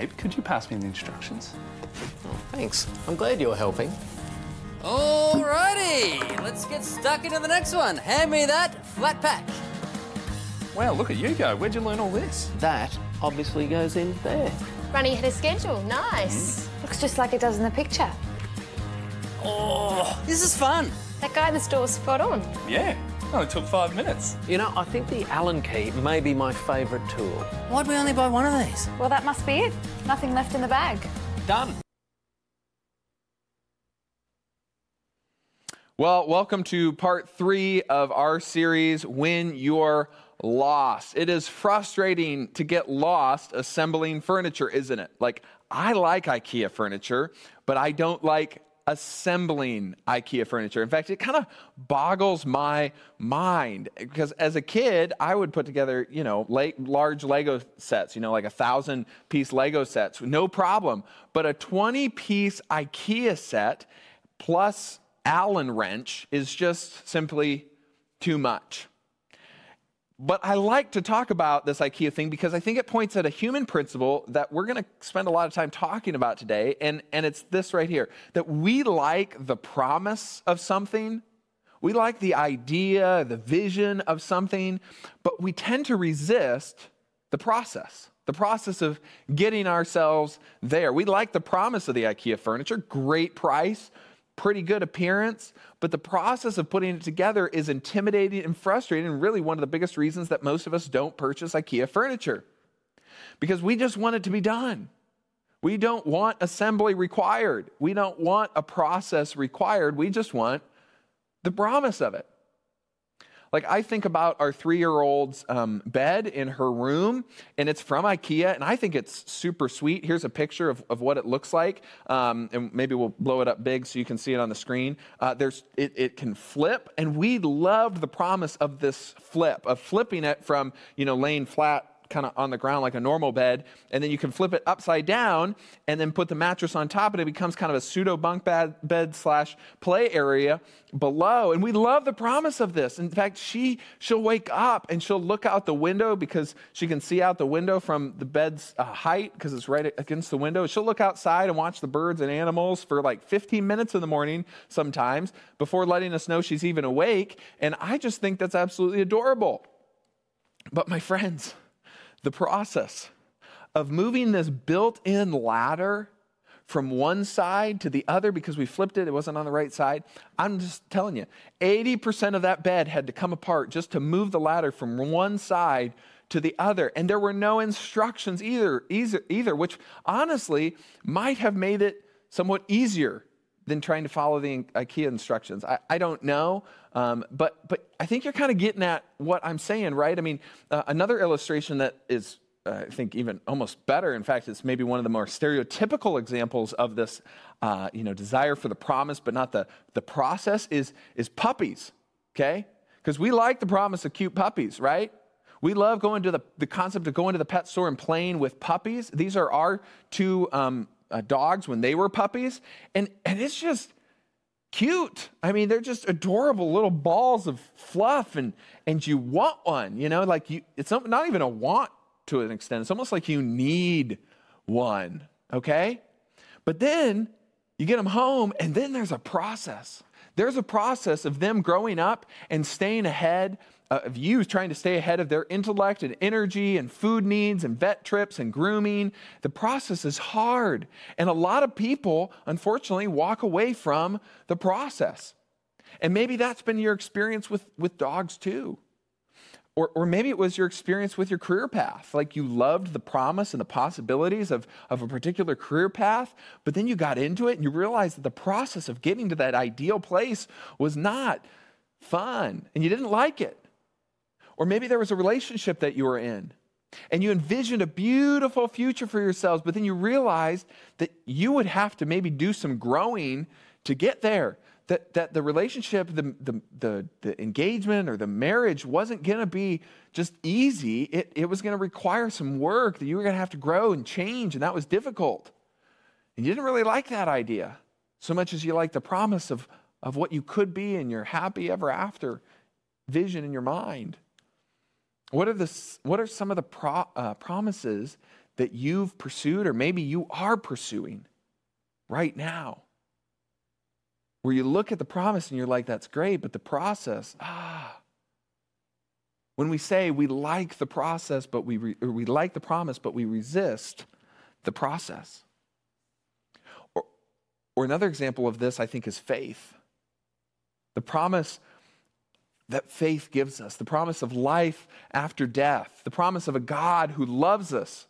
Babe, could you pass me the instructions? Thanks. I'm glad you're helping. Alrighty, let's get stuck into the next one. Hand me that flat pack. Wow, look at you go. Where'd you learn all this? That obviously goes in there. Running ahead of schedule. Nice. Hmm? Looks just like it does in the picture. Oh, this is fun. That guy in the store's spot on. Yeah, oh, only took five minutes. You know, I think the Allen key may be my favourite tool. Why'd we only buy one of these? Well, that must be it. Nothing left in the bag. Done. Well, welcome to part three of our series, When You're Lost. It is frustrating to get lost assembling furniture, isn't it? Like, I like IKEA furniture, but I don't like assembling IKEA furniture. In fact, it kind of boggles my mind because as a kid, I would put together, you know, la- large Lego sets, you know, like a thousand piece Lego sets, no problem. But a 20 piece IKEA set plus Allen wrench is just simply too much. But I like to talk about this IKEA thing because I think it points at a human principle that we're going to spend a lot of time talking about today. And, and it's this right here that we like the promise of something, we like the idea, the vision of something, but we tend to resist the process. The process of getting ourselves there. We like the promise of the IKEA furniture, great price, pretty good appearance, but the process of putting it together is intimidating and frustrating, and really one of the biggest reasons that most of us don't purchase IKEA furniture. Because we just want it to be done. We don't want assembly required. We don't want a process required. We just want the promise of it. Like, I think about our three year old's um, bed in her room, and it's from IKEA, and I think it's super sweet. Here's a picture of, of what it looks like, um, and maybe we'll blow it up big so you can see it on the screen. Uh, there's, it, it can flip, and we loved the promise of this flip, of flipping it from, you know, laying flat kind of on the ground like a normal bed, and then you can flip it upside down and then put the mattress on top, and it becomes kind of a pseudo bunk bed, slash play area below. And we love the promise of this. In fact, she she'll wake up and she'll look out the window because she can see out the window from the bed's uh, height because it's right against the window. She'll look outside and watch the birds and animals for like 15 minutes in the morning sometimes before letting us know she's even awake. And I just think that's absolutely adorable. But my friends, the process of moving this built in ladder from one side to the other because we flipped it, it wasn't on the right side. I'm just telling you, 80% of that bed had to come apart just to move the ladder from one side to the other. And there were no instructions either, either, either which honestly might have made it somewhat easier than trying to follow the IKEA instructions. I, I don't know, um, but but I think you're kind of getting at what I'm saying, right? I mean, uh, another illustration that is. Uh, I think even almost better. In fact, it's maybe one of the more stereotypical examples of this, uh, you know, desire for the promise, but not the the process. Is is puppies? Okay, because we like the promise of cute puppies, right? We love going to the, the concept of going to the pet store and playing with puppies. These are our two um, uh, dogs when they were puppies. And, and it's just cute. I mean, they're just adorable little balls of fluff, and, and you want one, you know, like you, it's not, not even a want to an extent. It's almost like you need one, okay? But then you get them home, and then there's a process. There's a process of them growing up and staying ahead Uh, of you trying to stay ahead of their intellect and energy and food needs and vet trips and grooming. The process is hard. And a lot of people, unfortunately, walk away from the process. And maybe that's been your experience with, with dogs too. Or, or maybe it was your experience with your career path. Like you loved the promise and the possibilities of, of a particular career path, but then you got into it and you realized that the process of getting to that ideal place was not fun and you didn't like it. Or maybe there was a relationship that you were in and you envisioned a beautiful future for yourselves, but then you realized that you would have to maybe do some growing to get there. That, that the relationship, the, the, the, the engagement or the marriage wasn't going to be just easy. It, it was going to require some work, that you were going to have to grow and change, and that was difficult. And you didn't really like that idea so much as you liked the promise of, of what you could be and your happy ever after vision in your mind. What are, the, what are some of the pro, uh, promises that you've pursued, or maybe you are pursuing right now? Where you look at the promise and you're like, that's great, but the process, ah. When we say we like the process, but we, re, we like the promise, but we resist the process. Or, or another example of this, I think, is faith. The promise that faith gives us, the promise of life after death, the promise of a God who loves us.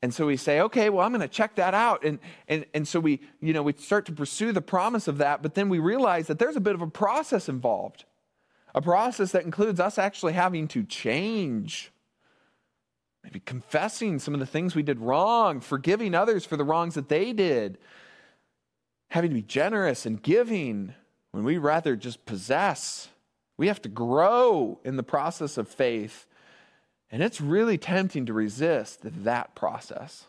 And so we say, okay, well, I'm going to check that out. And, and, and so we, you know, we start to pursue the promise of that, but then we realize that there's a bit of a process involved, a process that includes us actually having to change, maybe confessing some of the things we did wrong, forgiving others for the wrongs that they did, having to be generous and giving when we rather just possess. We have to grow in the process of faith and it's really tempting to resist that process.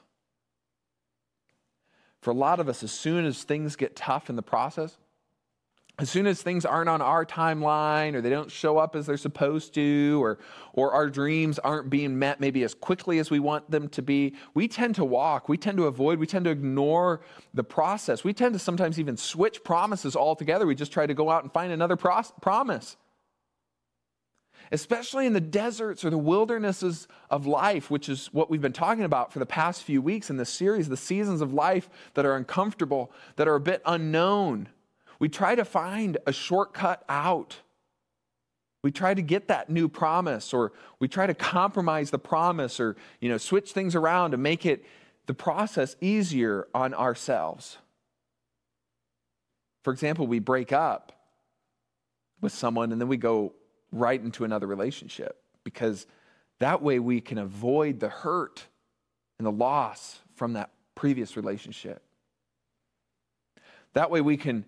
For a lot of us, as soon as things get tough in the process, as soon as things aren't on our timeline or they don't show up as they're supposed to or, or our dreams aren't being met maybe as quickly as we want them to be we tend to walk. We tend to avoid we tend to ignore the process. We tend to sometimes even switch promises altogether. We just try to go out and find another promise especially in the deserts or the wildernesses of life, which is what we've been talking about for the past few weeks in this series, the seasons of life that are uncomfortable, that are a bit unknown. We try to find a shortcut out. We try to get that new promise, or we try to compromise the promise, or you know, switch things around to make it the process easier on ourselves. For example, we break up with someone and then we go right into another relationship because that way we can avoid the hurt and the loss from that previous relationship. That way we can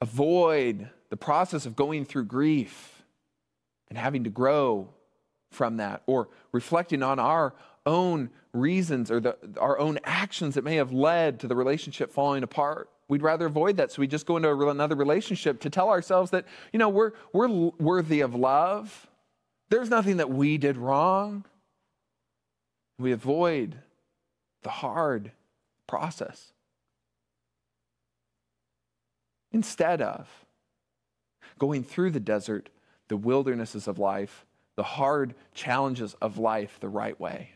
avoid the process of going through grief and having to grow from that or reflecting on our own reasons or the, our own actions that may have led to the relationship falling apart. We'd rather avoid that. So we just go into another relationship to tell ourselves that, you know, we're, we're worthy of love. There's nothing that we did wrong. We avoid the hard process instead of going through the desert, the wildernesses of life, the hard challenges of life the right way,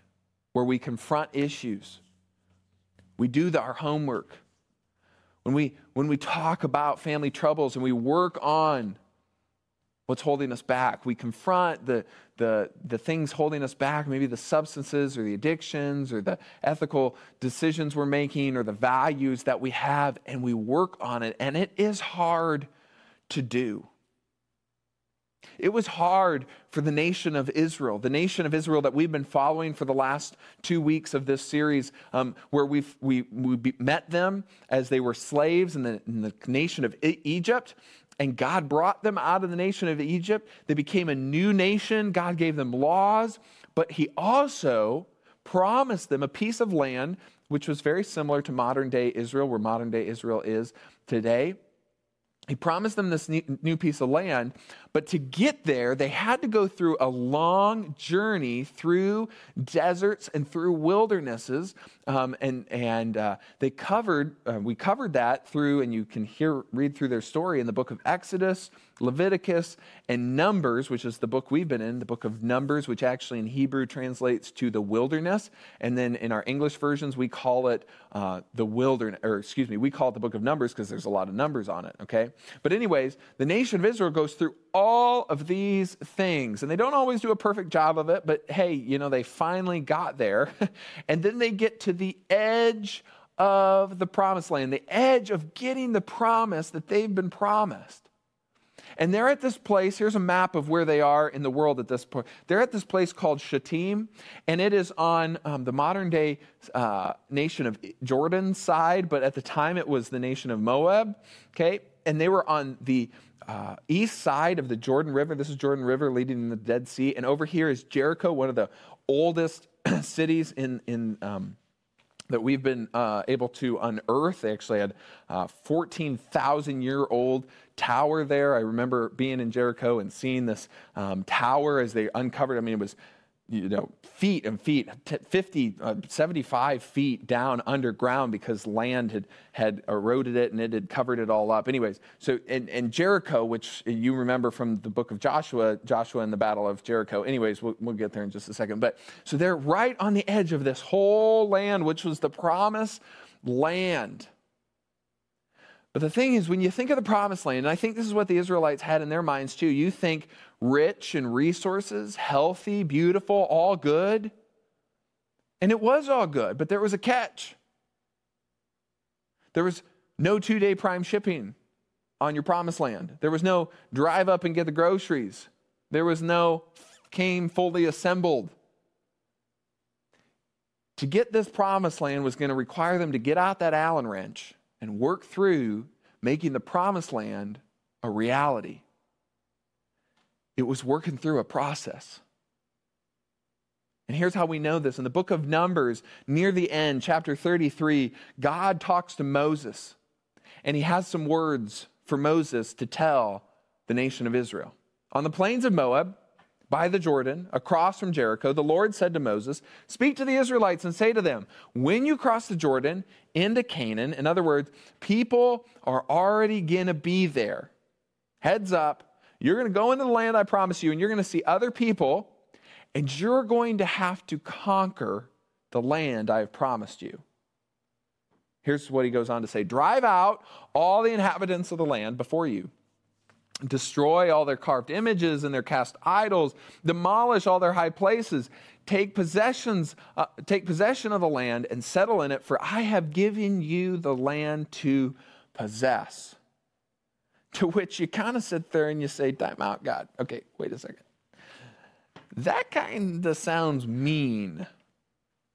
where we confront issues. We do the, our homework. When we, when we talk about family troubles and we work on what's holding us back, we confront the, the, the things holding us back, maybe the substances or the addictions or the ethical decisions we're making or the values that we have, and we work on it. And it is hard to do. It was hard for the nation of Israel, the nation of Israel that we've been following for the last two weeks of this series, um, where we've, we, we met them as they were slaves in the, in the nation of Egypt. And God brought them out of the nation of Egypt. They became a new nation. God gave them laws, but He also promised them a piece of land, which was very similar to modern day Israel, where modern day Israel is today. He promised them this new piece of land, but to get there, they had to go through a long journey through deserts and through wildernesses. Um, and and uh, they covered, uh, we covered that through, and you can hear, read through their story in the book of Exodus, Leviticus, and Numbers, which is the book we've been in, the book of Numbers, which actually in Hebrew translates to the wilderness. And then in our English versions, we call it uh, the wilderness, or excuse me, we call it the book of Numbers because there's a lot of numbers on it, okay? But, anyways, the nation of Israel goes through all of these things. And they don't always do a perfect job of it, but hey, you know, they finally got there. and then they get to the edge of the promised land, the edge of getting the promise that they've been promised. And they're at this place. Here's a map of where they are in the world at this point. They're at this place called Shittim, and it is on um, the modern day uh, nation of Jordan side, but at the time it was the nation of Moab. Okay, and they were on the uh, east side of the Jordan River. This is Jordan River leading in the Dead Sea. And over here is Jericho, one of the oldest cities in, in um, that we've been uh, able to unearth. They actually had a 14,000 year old tower there. I remember being in Jericho and seeing this um, tower as they uncovered. I mean, it was you know, feet and feet, t- 50, uh, 75 feet down underground because land had, had eroded it and it had covered it all up. Anyways, so, and Jericho, which you remember from the book of Joshua, Joshua and the Battle of Jericho. Anyways, we'll, we'll get there in just a second. But so they're right on the edge of this whole land, which was the promised land. But the thing is, when you think of the promised land, and I think this is what the Israelites had in their minds too, you think rich and resources, healthy, beautiful, all good. And it was all good, but there was a catch. There was no two day prime shipping on your promised land, there was no drive up and get the groceries, there was no came fully assembled. To get this promised land was going to require them to get out that Allen wrench and work through making the promised land a reality. It was working through a process. And here's how we know this. In the book of Numbers, near the end, chapter 33, God talks to Moses, and he has some words for Moses to tell the nation of Israel. On the plains of Moab, by the Jordan, across from Jericho, the Lord said to Moses, Speak to the Israelites and say to them, When you cross the Jordan into Canaan, in other words, people are already going to be there. Heads up, you're going to go into the land I promise you, and you're going to see other people, and you're going to have to conquer the land I have promised you. Here's what he goes on to say Drive out all the inhabitants of the land before you destroy all their carved images and their cast idols, demolish all their high places, take possessions, uh, take possession of the land and settle in it, for I have given you the land to possess. To which you kind of sit there and you say, Time out, God. Okay, wait a second. That kind of sounds mean,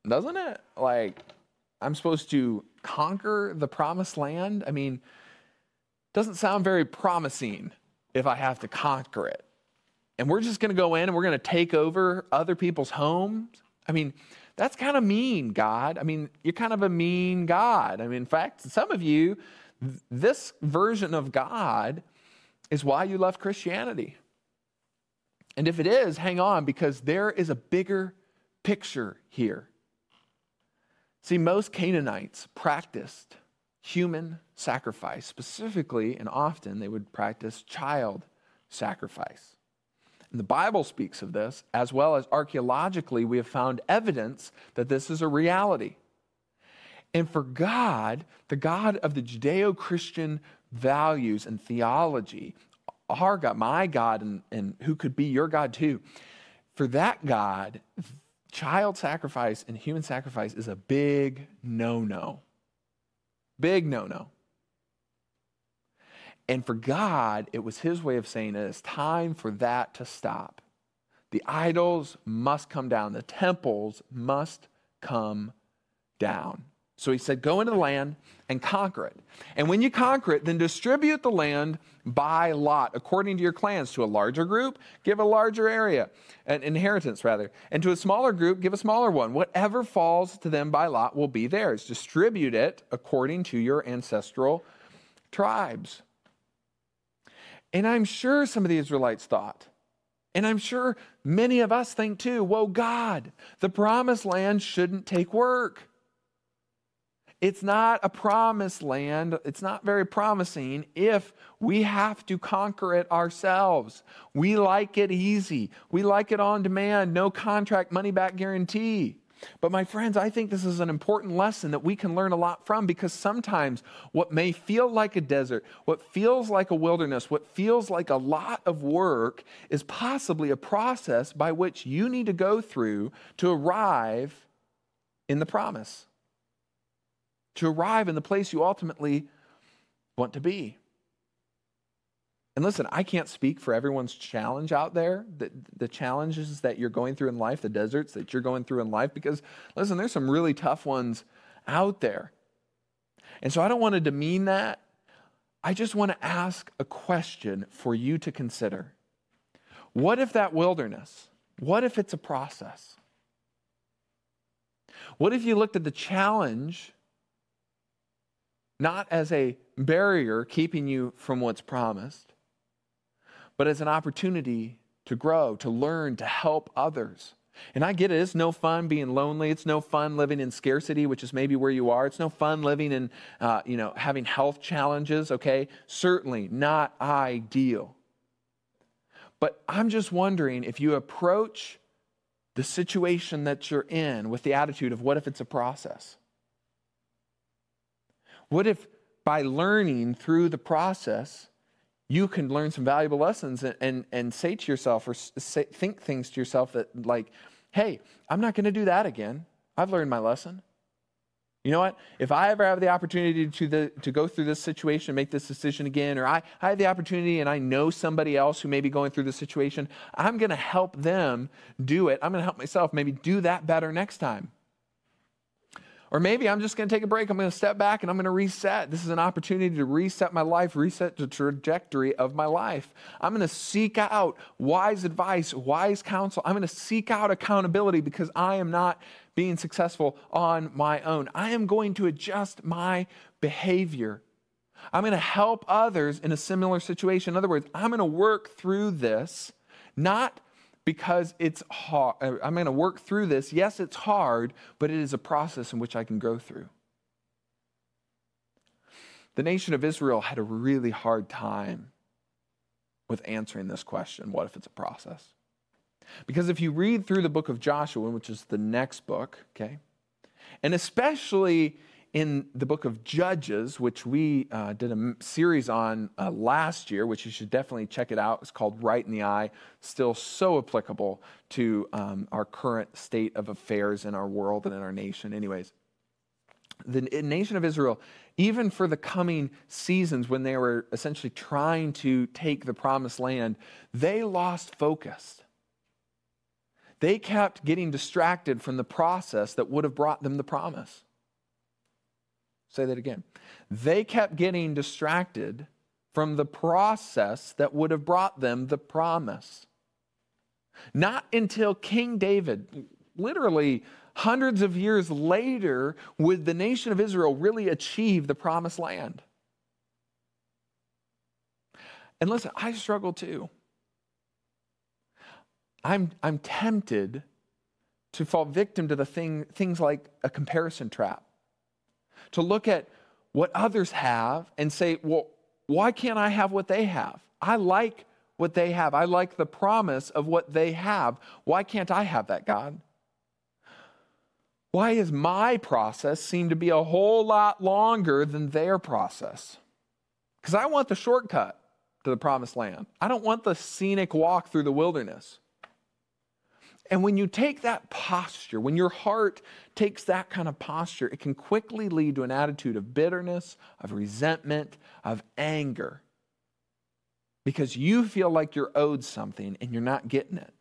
doesn't it? Like, I'm supposed to conquer the promised land? I mean, doesn't sound very promising if I have to conquer it. And we're just going to go in and we're going to take over other people's homes. I mean, that's kind of mean, God. I mean, you're kind of a mean God. I mean, in fact, some of you, this version of God is why you left Christianity. And if it is, hang on, because there is a bigger picture here. See, most Canaanites practiced human sacrifice. Specifically and often, they would practice child sacrifice. And the Bible speaks of this, as well as archaeologically, we have found evidence that this is a reality. And for God, the God of the Judeo Christian values and theology, our God, my God, and, and who could be your God too, for that God, child sacrifice and human sacrifice is a big no no. Big no no. And for God, it was his way of saying it is time for that to stop. The idols must come down, the temples must come down. So he said, Go into the land and conquer it. And when you conquer it, then distribute the land by lot according to your clans. To a larger group, give a larger area, an inheritance rather. And to a smaller group, give a smaller one. Whatever falls to them by lot will be theirs. Distribute it according to your ancestral tribes. And I'm sure some of the Israelites thought, and I'm sure many of us think too, whoa, God, the promised land shouldn't take work. It's not a promised land. It's not very promising if we have to conquer it ourselves. We like it easy. We like it on demand, no contract money back guarantee. But my friends, I think this is an important lesson that we can learn a lot from because sometimes what may feel like a desert, what feels like a wilderness, what feels like a lot of work is possibly a process by which you need to go through to arrive in the promise to arrive in the place you ultimately want to be. And listen, I can't speak for everyone's challenge out there, the, the challenges that you're going through in life, the deserts that you're going through in life, because listen, there's some really tough ones out there. And so I don't want to demean that. I just want to ask a question for you to consider. What if that wilderness, what if it's a process? What if you looked at the challenge not as a barrier keeping you from what's promised, but as an opportunity to grow, to learn, to help others, And I get it. It's no fun being lonely. It's no fun living in scarcity, which is maybe where you are. It's no fun living in, uh, you know, having health challenges. Okay, certainly not ideal. But I'm just wondering if you approach the situation that you're in with the attitude of what if it's a process? What if by learning through the process, you can learn some valuable lessons and, and, and say to yourself or say, think things to yourself that, like, hey, I'm not going to do that again. I've learned my lesson. You know what? If I ever have the opportunity to, the, to go through this situation, make this decision again, or I, I have the opportunity and I know somebody else who may be going through this situation, I'm going to help them do it. I'm going to help myself maybe do that better next time. Or maybe I'm just going to take a break. I'm going to step back and I'm going to reset. This is an opportunity to reset my life, reset the trajectory of my life. I'm going to seek out wise advice, wise counsel. I'm going to seek out accountability because I am not being successful on my own. I am going to adjust my behavior. I'm going to help others in a similar situation. In other words, I'm going to work through this, not because it's hard. Uh, I'm going to work through this. Yes, it's hard, but it is a process in which I can go through. The nation of Israel had a really hard time with answering this question what if it's a process? Because if you read through the book of Joshua, which is the next book, okay, and especially in the book of Judges, which we uh, did a series on uh, last year, which you should definitely check it out. It's called Right in the Eye, still so applicable to um, our current state of affairs in our world and in our nation. Anyways, the nation of Israel, even for the coming seasons when they were essentially trying to take the promised land, they lost focus. They kept getting distracted from the process that would have brought them the promise. Say that again. They kept getting distracted from the process that would have brought them the promise. Not until King David, literally hundreds of years later, would the nation of Israel really achieve the promised land. And listen, I struggle too. I'm, I'm tempted to fall victim to the thing, things like a comparison trap to look at what others have and say, well, why can't I have what they have? I like what they have. I like the promise of what they have. Why can't I have that, God? Why does my process seem to be a whole lot longer than their process? Because I want the shortcut to the promised land. I don't want the scenic walk through the wilderness. And when you take that posture, when your heart takes that kind of posture, it can quickly lead to an attitude of bitterness, of resentment, of anger. Because you feel like you're owed something and you're not getting it.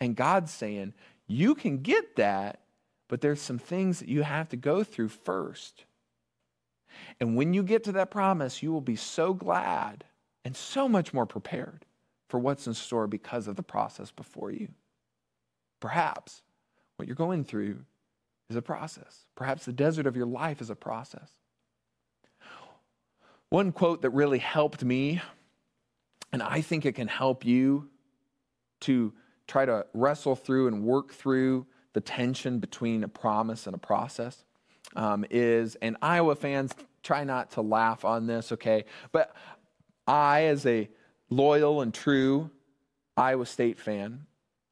And God's saying, you can get that, but there's some things that you have to go through first. And when you get to that promise, you will be so glad and so much more prepared for what's in store because of the process before you. Perhaps what you're going through is a process. Perhaps the desert of your life is a process. One quote that really helped me, and I think it can help you to try to wrestle through and work through the tension between a promise and a process, um, is, and Iowa fans, try not to laugh on this, okay? But I, as a loyal and true Iowa State fan,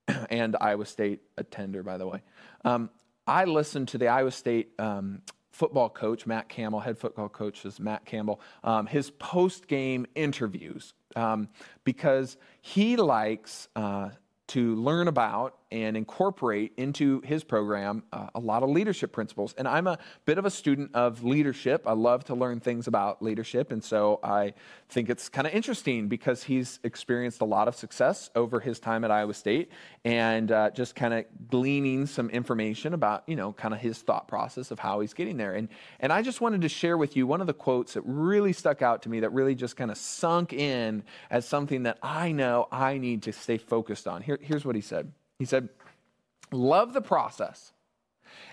and Iowa State attender, by the way. Um, I listened to the Iowa State um, football coach, Matt Campbell, head football coach is Matt Campbell, um, his post game interviews um, because he likes uh, to learn about and incorporate into his program uh, a lot of leadership principles. And I'm a bit of a student of leadership. I love to learn things about leadership. And so I think it's kind of interesting because he's experienced a lot of success over his time at Iowa State and uh, just kind of gleaning some information about, you know, kind of his thought process of how he's getting there. And, and I just wanted to share with you one of the quotes that really stuck out to me that really just kind of sunk in as something that I know I need to stay focused on. Here, here's what he said. He said, Love the process.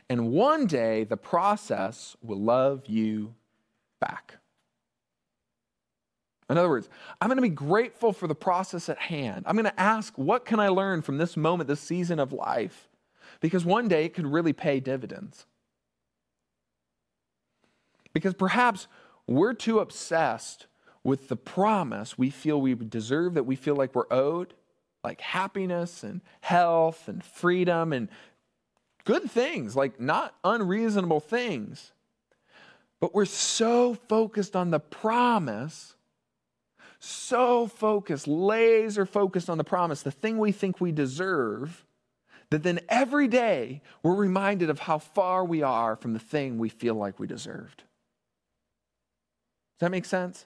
And one day the process will love you back. In other words, I'm going to be grateful for the process at hand. I'm going to ask, what can I learn from this moment, this season of life? because one day it could really pay dividends. Because perhaps we're too obsessed with the promise we feel we deserve, that we feel like we're owed, like happiness and health and freedom and good things, like not unreasonable things. But we're so focused on the promise, so focused, laser focused on the promise, the thing we think we deserve, that then every day we're reminded of how far we are from the thing we feel like we deserved. Does that make sense?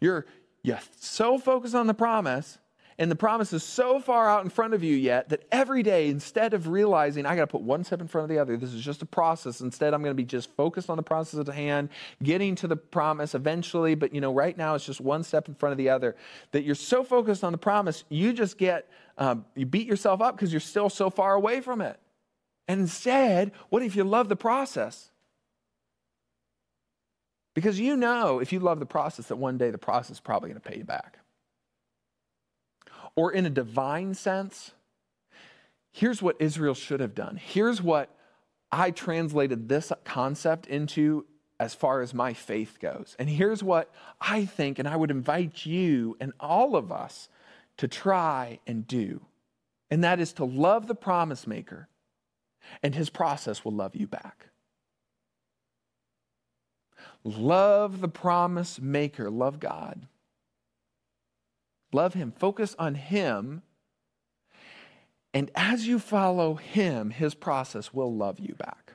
You're, you're so focused on the promise, and the promise is so far out in front of you yet that every day, instead of realizing I got to put one step in front of the other, this is just a process. Instead, I'm going to be just focused on the process at hand, getting to the promise eventually. But you know, right now it's just one step in front of the other. That you're so focused on the promise, you just get um, you beat yourself up because you're still so far away from it. And instead, what if you love the process? Because you know, if you love the process, that one day the process is probably going to pay you back. Or in a divine sense, here's what Israel should have done. Here's what I translated this concept into as far as my faith goes. And here's what I think, and I would invite you and all of us to try and do. And that is to love the promise maker, and his process will love you back. Love the promise maker, love God. Love him, focus on him. And as you follow him, his process will love you back.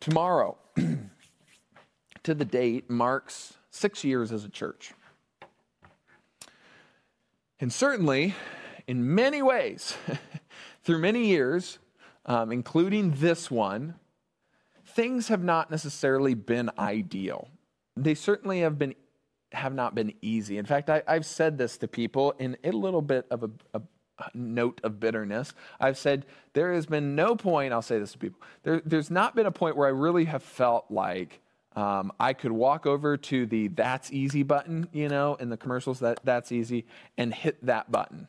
Tomorrow, to the date, marks six years as a church. And certainly, in many ways, through many years, um, including this one, things have not necessarily been ideal. They certainly have been have not been easy. In fact, I, have said this to people in a little bit of a, a, note of bitterness. I've said there has been no point. I'll say this to people. There, there's not been a point where I really have felt like um, I could walk over to the "That's easy" button, you know, in the commercials. That that's easy, and hit that button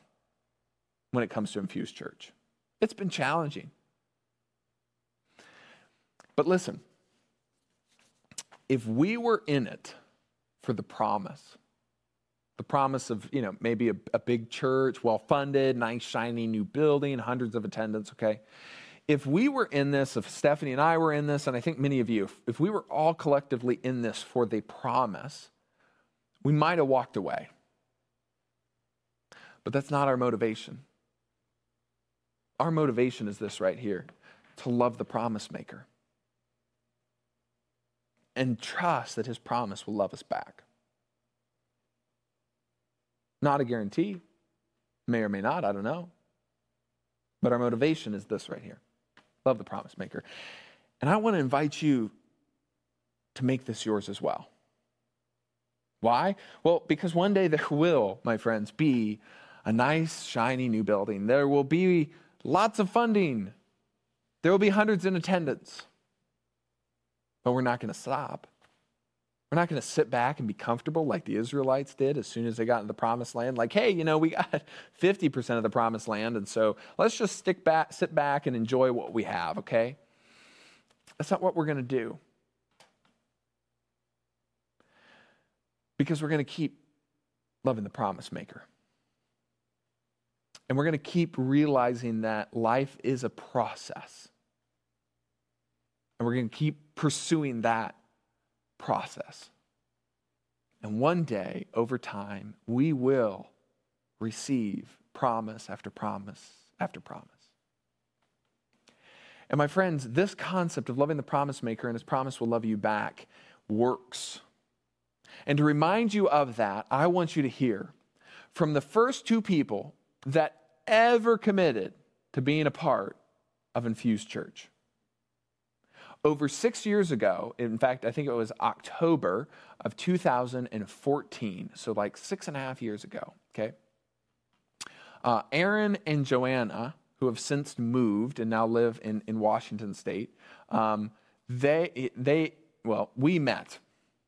when it comes to infused church. It's been challenging. But listen, if we were in it for the promise, the promise of, you know, maybe a, a big church, well funded, nice, shiny new building, hundreds of attendants, okay? If we were in this, if Stephanie and I were in this, and I think many of you, if, if we were all collectively in this for the promise, we might have walked away. But that's not our motivation. Our motivation is this right here to love the promise maker and trust that his promise will love us back. Not a guarantee. May or may not, I don't know. But our motivation is this right here love the promise maker. And I want to invite you to make this yours as well. Why? Well, because one day there will, my friends, be a nice, shiny new building. There will be lots of funding. There will be hundreds in attendance. But we're not going to stop. We're not going to sit back and be comfortable like the Israelites did as soon as they got into the promised land. Like, hey, you know, we got 50% of the promised land, and so let's just stick back, sit back and enjoy what we have, okay? That's not what we're going to do. Because we're going to keep loving the promise maker. And we're going to keep realizing that life is a process. And we're going to keep pursuing that process. And one day, over time, we will receive promise after promise after promise. And my friends, this concept of loving the promise maker and his promise will love you back works. And to remind you of that, I want you to hear from the first two people that ever committed to being a part of Infused Church. Over six years ago, in fact, I think it was October of 2014, so like six and a half years ago, okay? Uh, Aaron and Joanna, who have since moved and now live in, in Washington State, um, they, they, well, we met,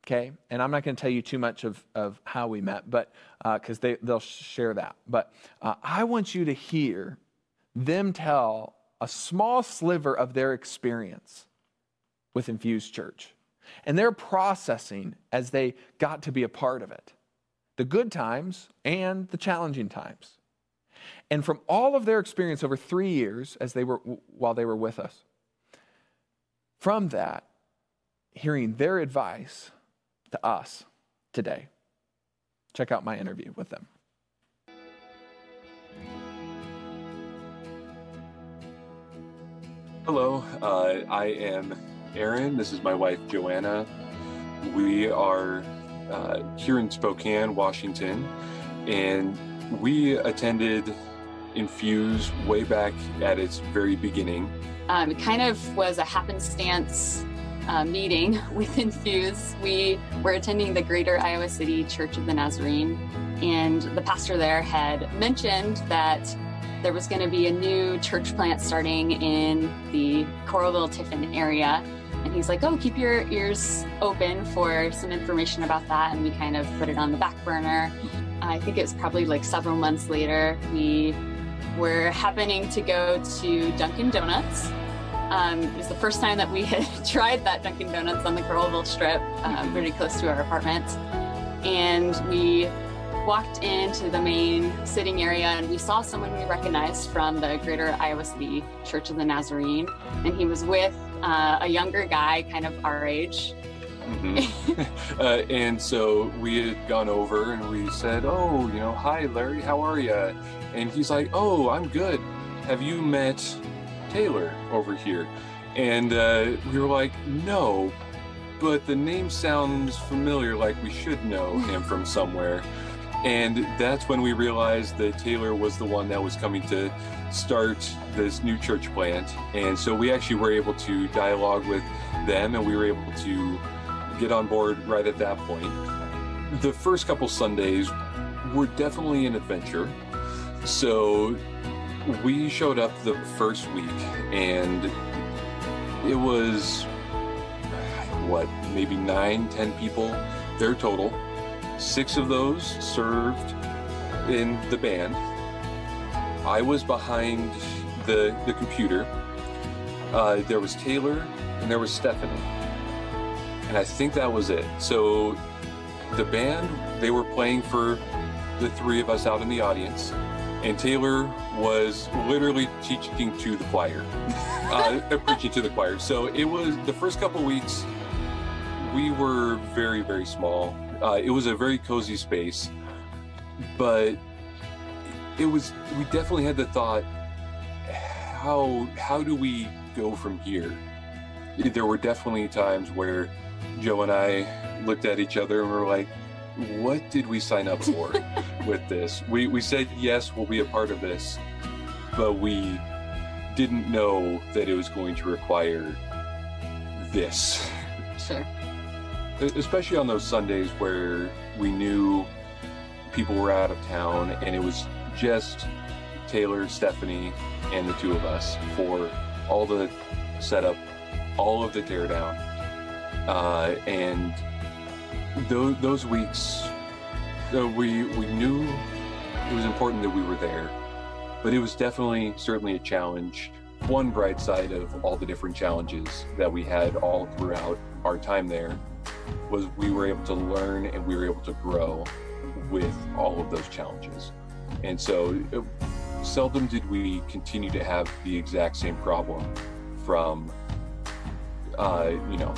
okay? And I'm not going to tell you too much of, of how we met, but because uh, they, they'll share that. But uh, I want you to hear them tell a small sliver of their experience with Infused Church and they're processing as they got to be a part of it the good times and the challenging times. And from all of their experience over three years as they were while they were with us, from that, hearing their advice to us today. Check out my interview with them. Hello, uh, I am Aaron. This is my wife, Joanna. We are uh, here in Spokane, Washington, and we attended Infuse way back at its very beginning. Um, it kind of was a happenstance uh, meeting with Infuse. We were attending the Greater Iowa City Church of the Nazarene, and the pastor there had mentioned that there was going to be a new church plant starting in the Coralville Tiffin area. And he's like, oh, keep your ears open for some information about that. And we kind of put it on the back burner. I think it was probably like several months later, we were happening to go to Dunkin' Donuts. Um, it was the first time that we had tried that Dunkin' Donuts on the Coralville Strip, pretty close to our apartment. And we walked into the main sitting area and we saw someone we recognized from the Greater Iowa City Church of the Nazarene. And he was with uh, a younger guy, kind of our age. Mm-hmm. uh, and so we had gone over and we said, Oh, you know, hi, Larry, how are you? And he's like, Oh, I'm good. Have you met Taylor over here? And uh, we were like, No, but the name sounds familiar, like we should know him from somewhere. And that's when we realized that Taylor was the one that was coming to start this new church plant. And so we actually were able to dialogue with them and we were able to get on board right at that point. The first couple Sundays were definitely an adventure. So we showed up the first week and it was what maybe nine ten people their total Six of those served in the band. I was behind the, the computer. Uh, there was Taylor and there was Stephanie. And I think that was it. So the band, they were playing for the three of us out in the audience. And Taylor was literally teaching to the choir, uh, preaching to the choir. So it was the first couple weeks, we were very, very small. Uh, it was a very cozy space, but it was. We definitely had the thought, how how do we go from here? There were definitely times where Joe and I looked at each other and were like, "What did we sign up for with this?" We we said yes, we'll be a part of this, but we didn't know that it was going to require this. Sure especially on those Sundays where we knew people were out of town and it was just Taylor, Stephanie, and the two of us for all the setup, all of the teardown. Uh, and those, those weeks, uh, we, we knew it was important that we were there, but it was definitely, certainly a challenge. One bright side of all the different challenges that we had all throughout our time there was we were able to learn and we were able to grow with all of those challenges. And so it, seldom did we continue to have the exact same problem from, uh, you know,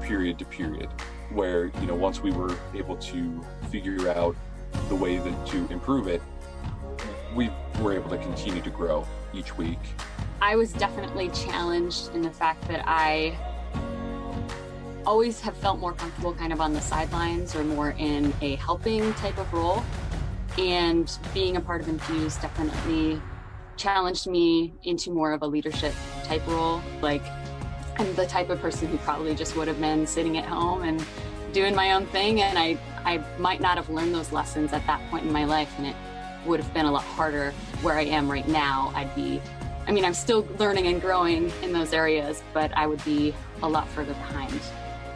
period to period, where, you know, once we were able to figure out the way that to improve it, we were able to continue to grow each week. I was definitely challenged in the fact that I always have felt more comfortable kind of on the sidelines or more in a helping type of role. And being a part of Infuse definitely challenged me into more of a leadership type role. Like, I'm the type of person who probably just would have been sitting at home and doing my own thing. And I, I might not have learned those lessons at that point in my life. And it would have been a lot harder where I am right now. I'd be, I mean, I'm still learning and growing in those areas, but I would be a lot further behind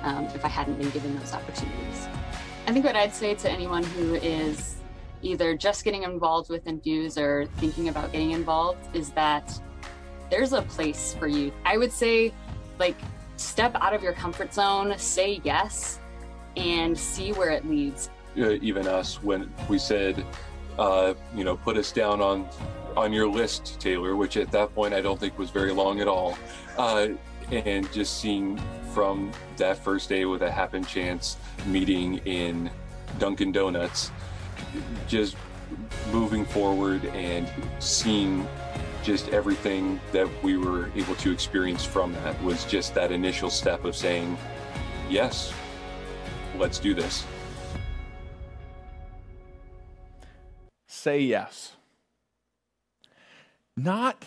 um, if I hadn't been given those opportunities. I think what I'd say to anyone who is either just getting involved with Infuse or thinking about getting involved is that there's a place for you. I would say, like, step out of your comfort zone, say yes, and see where it leads. Uh, even us, when we said, uh, you know, put us down on on your list, Taylor, which at that point I don't think was very long at all, uh, and just seeing from that first day with a happen chance meeting in Dunkin' Donuts, just moving forward and seeing just everything that we were able to experience from that was just that initial step of saying, yes, let's do this. Say yes. Not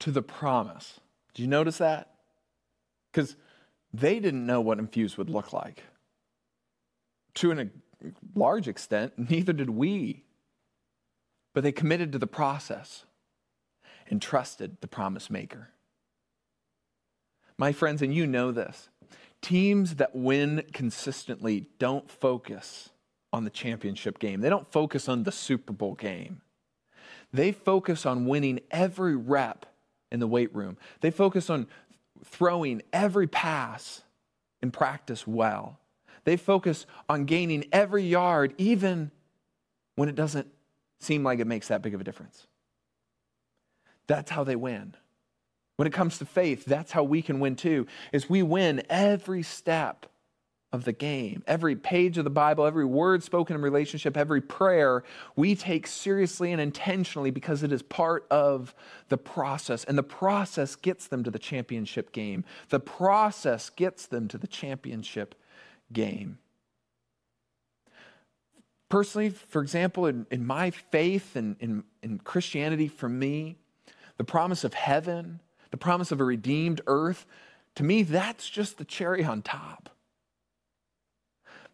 to the promise. Do you notice that? Because they didn't know what infused would look like. To a large extent, neither did we. But they committed to the process and trusted the promise maker. My friends, and you know this teams that win consistently don't focus on the championship game, they don't focus on the Super Bowl game. They focus on winning every rep in the weight room, they focus on throwing every pass in practice well. They focus on gaining every yard, even when it doesn't seem like it makes that big of a difference. That's how they win. When it comes to faith, that's how we can win too, is we win every step of the game. Every page of the Bible, every word spoken in relationship, every prayer, we take seriously and intentionally because it is part of the process. And the process gets them to the championship game. The process gets them to the championship game. Personally, for example, in, in my faith and in, in Christianity, for me, the promise of heaven, the promise of a redeemed earth, to me, that's just the cherry on top.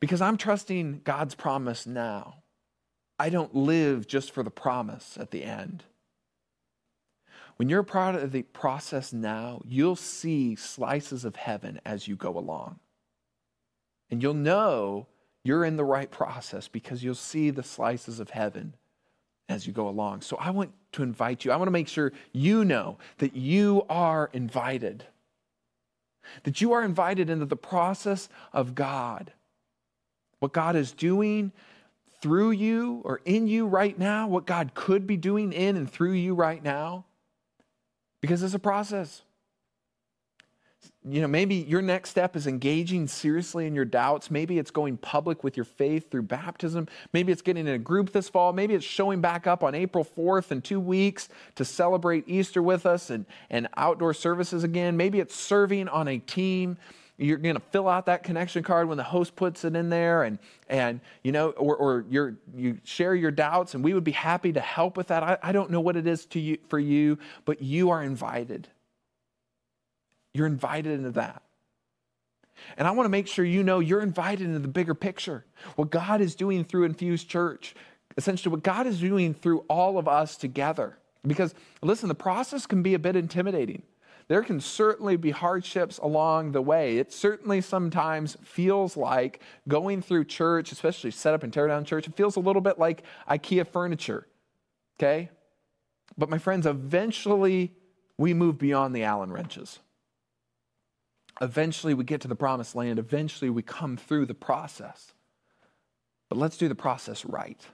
Because I'm trusting God's promise now. I don't live just for the promise at the end. When you're part of the process now, you'll see slices of heaven as you go along. And you'll know you're in the right process because you'll see the slices of heaven as you go along. So I want to invite you, I want to make sure you know that you are invited. That you are invited into the process of God. What God is doing through you or in you right now, what God could be doing in and through you right now, because it's a process you know, maybe your next step is engaging seriously in your doubts. Maybe it's going public with your faith through baptism. Maybe it's getting in a group this fall. Maybe it's showing back up on April 4th in two weeks to celebrate Easter with us and, and outdoor services again. Maybe it's serving on a team. You're going to fill out that connection card when the host puts it in there, and, and you know, or, or you you share your doubts, and we would be happy to help with that. I, I don't know what it is to you, for you, but you are invited. You're invited into that. And I want to make sure you know you're invited into the bigger picture. What God is doing through Infused Church, essentially, what God is doing through all of us together. Because, listen, the process can be a bit intimidating. There can certainly be hardships along the way. It certainly sometimes feels like going through church, especially set up and tear down church, it feels a little bit like IKEA furniture. Okay? But, my friends, eventually we move beyond the Allen wrenches. Eventually, we get to the promised land. Eventually, we come through the process. But let's do the process right.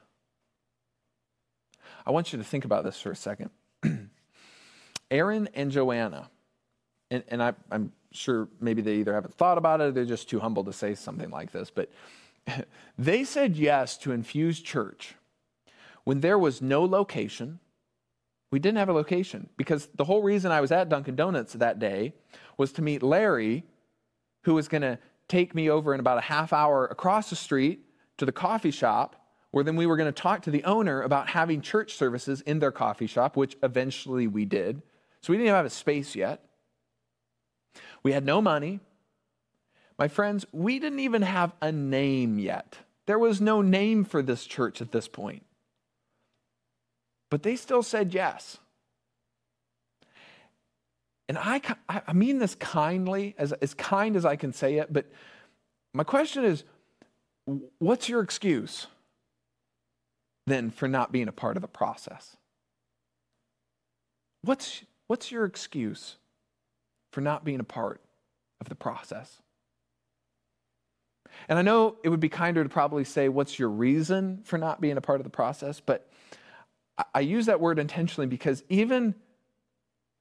I want you to think about this for a second. Aaron and Joanna, and, and I, am sure maybe they either haven't thought about it or they're just too humble to say something like this, but they said yes to Infuse Church when there was no location. We didn't have a location because the whole reason I was at Dunkin' Donuts that day was to meet Larry, who was going to take me over in about a half hour across the street to the coffee shop, where then we were going to talk to the owner about having church services in their coffee shop, which eventually we did. So we didn't even have a space yet. We had no money. My friends, we didn't even have a name yet. There was no name for this church at this point. But they still said yes. And I, I mean this kindly, as, as kind as I can say it, but my question is what's your excuse? then for not being a part of the process. What's, what's your excuse for not being a part of the process? And I know it would be kinder to probably say, What's your reason for not being a part of the process? But I use that word intentionally because even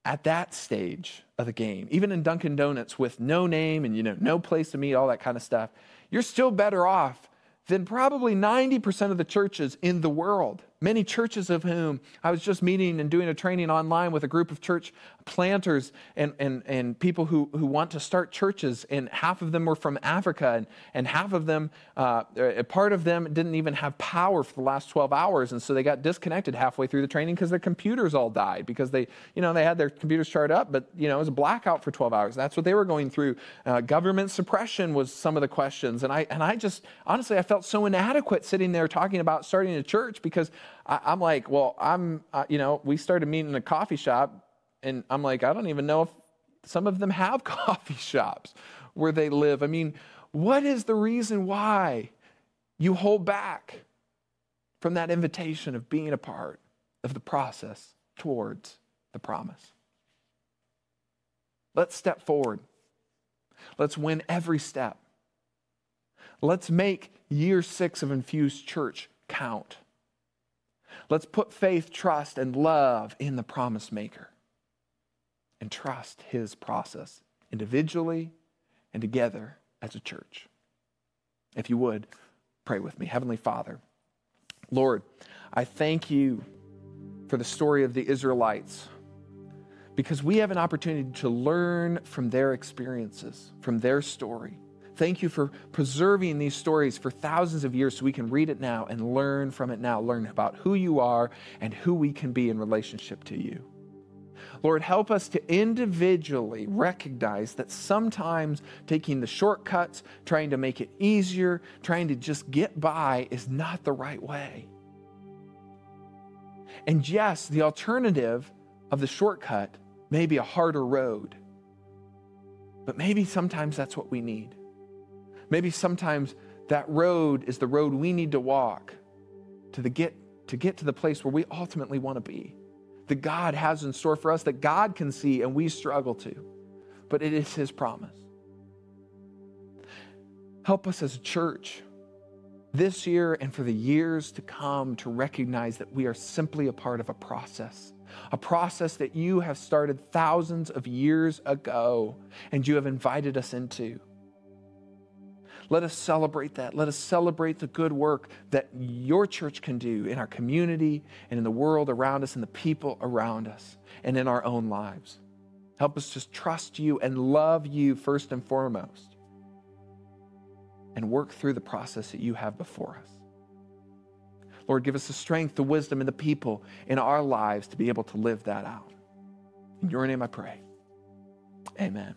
at that stage of the game, even in Dunkin' Donuts with no name and you know no place to meet, all that kind of stuff, you're still better off than probably 90% of the churches in the world. Many churches of whom I was just meeting and doing a training online with a group of church planters and, and, and people who, who want to start churches, and half of them were from Africa, and, and half of them, uh, a part of them didn't even have power for the last 12 hours, and so they got disconnected halfway through the training because their computers all died because they, you know, they had their computers charged up, but you know, it was a blackout for 12 hours. That's what they were going through. Uh, government suppression was some of the questions, and I and I just honestly I felt so inadequate sitting there talking about starting a church because I, am like, well, I'm, uh, you know, we started meeting in a coffee shop, and I'm like, I don't even know if some of them have coffee shops where they live. I mean, what is the reason why you hold back from that invitation of being a part of the process towards the promise? Let's step forward. Let's win every step. Let's make year six of Infused Church count. Let's put faith, trust, and love in the promise maker and trust his process individually and together as a church. If you would, pray with me. Heavenly Father, Lord, I thank you for the story of the Israelites because we have an opportunity to learn from their experiences, from their story. Thank you for preserving these stories for thousands of years so we can read it now and learn from it now, learn about who you are and who we can be in relationship to you. Lord, help us to individually recognize that sometimes taking the shortcuts, trying to make it easier, trying to just get by is not the right way. And yes, the alternative of the shortcut may be a harder road, but maybe sometimes that's what we need. Maybe sometimes that road is the road we need to walk to, the get, to get to the place where we ultimately want to be. That God has in store for us, that God can see and we struggle to. But it is His promise. Help us as a church this year and for the years to come to recognize that we are simply a part of a process, a process that you have started thousands of years ago and you have invited us into. Let us celebrate that. Let us celebrate the good work that your church can do in our community and in the world around us and the people around us and in our own lives. Help us just trust you and love you first and foremost and work through the process that you have before us. Lord, give us the strength, the wisdom, and the people in our lives to be able to live that out. In your name I pray. Amen.